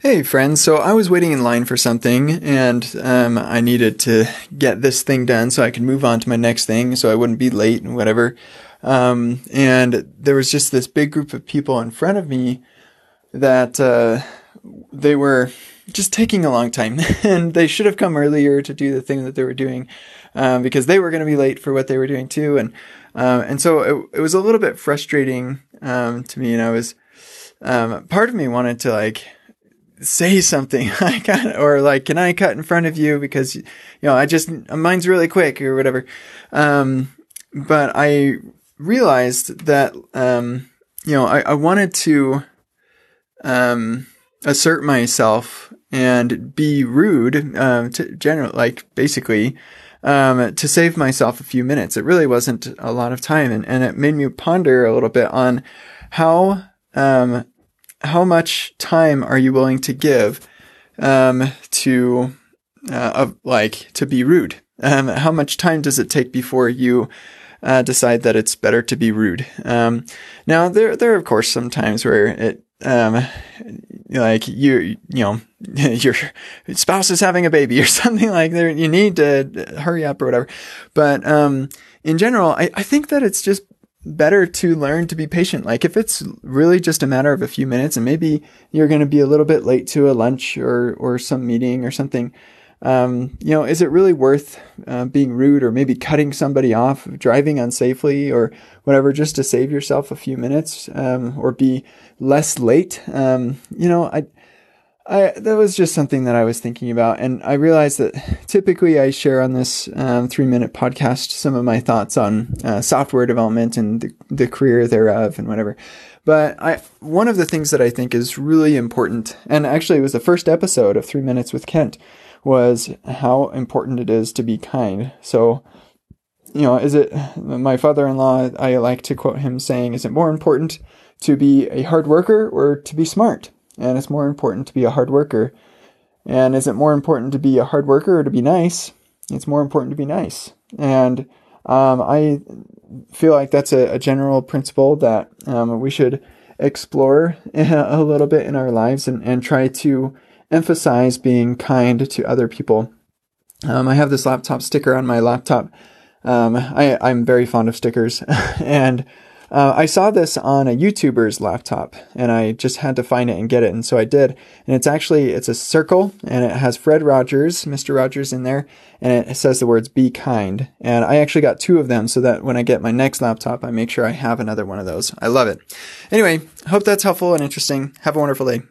Hey, friends. So I was waiting in line for something and um, I needed to get this thing done so I could move on to my next thing so I wouldn't be late and whatever. Um, and there was just this big group of people in front of me that uh, they were just taking a long time and they should have come earlier to do the thing that they were doing um, because they were going to be late for what they were doing too. And, uh, and so it, it was a little bit frustrating um, to me. And I was, um, part of me wanted to like, say something like or like can i cut in front of you? Because you know i just mine's really quick or whatever. Um, but i realized that um, you know I, I wanted to um, assert myself and be rude um, to general like basically um, to save myself a few minutes. It really wasn't a lot of time and, and it made me ponder a little bit on how um, how much time are you willing to give um, to uh, like to be rude? Um, how much time does it take before you uh, decide that it's better to be rude? Um, now there there are of course some times where it um, like you you know your spouse is having a baby or something like that you need to hurry up or whatever but um, in general I, I think that it's just better to learn to be patient. Like if it's really just a matter of a few minutes and maybe you're going to be a little bit late to a lunch or, or some meeting or something, um, you know, is it really worth uh, being rude or maybe cutting somebody off, driving unsafely or whatever, just to save yourself a few minutes um, or be less late? Um, you know, I, I, that was just something that I was thinking about. And I realized that typically I share on this um, three minute podcast some of my thoughts on uh, software development and the, the, career thereof and whatever. But I, one of the things that I think is really important, and actually it was the first episode of Three Minutes with Kent, was how important it is to be kind. So, you know, is it my father in law? I like to quote him saying, Is it more important to be a hard worker or to be smart? And it's more important to be a hard worker. And is it more important to be a hard worker or to be nice? It's more important to be nice. And um, I feel like that's a, a general principle that um, we should explore a little bit in our lives and, and try to emphasize being kind to other people. Um, I have this laptop sticker on my laptop. Um, I, I'm very fond of stickers, and uh, I saw this on a YouTuber's laptop and I just had to find it and get it. And so I did. And it's actually, it's a circle and it has Fred Rogers, Mr. Rogers in there. And it says the words be kind. And I actually got two of them so that when I get my next laptop, I make sure I have another one of those. I love it. Anyway, hope that's helpful and interesting. Have a wonderful day.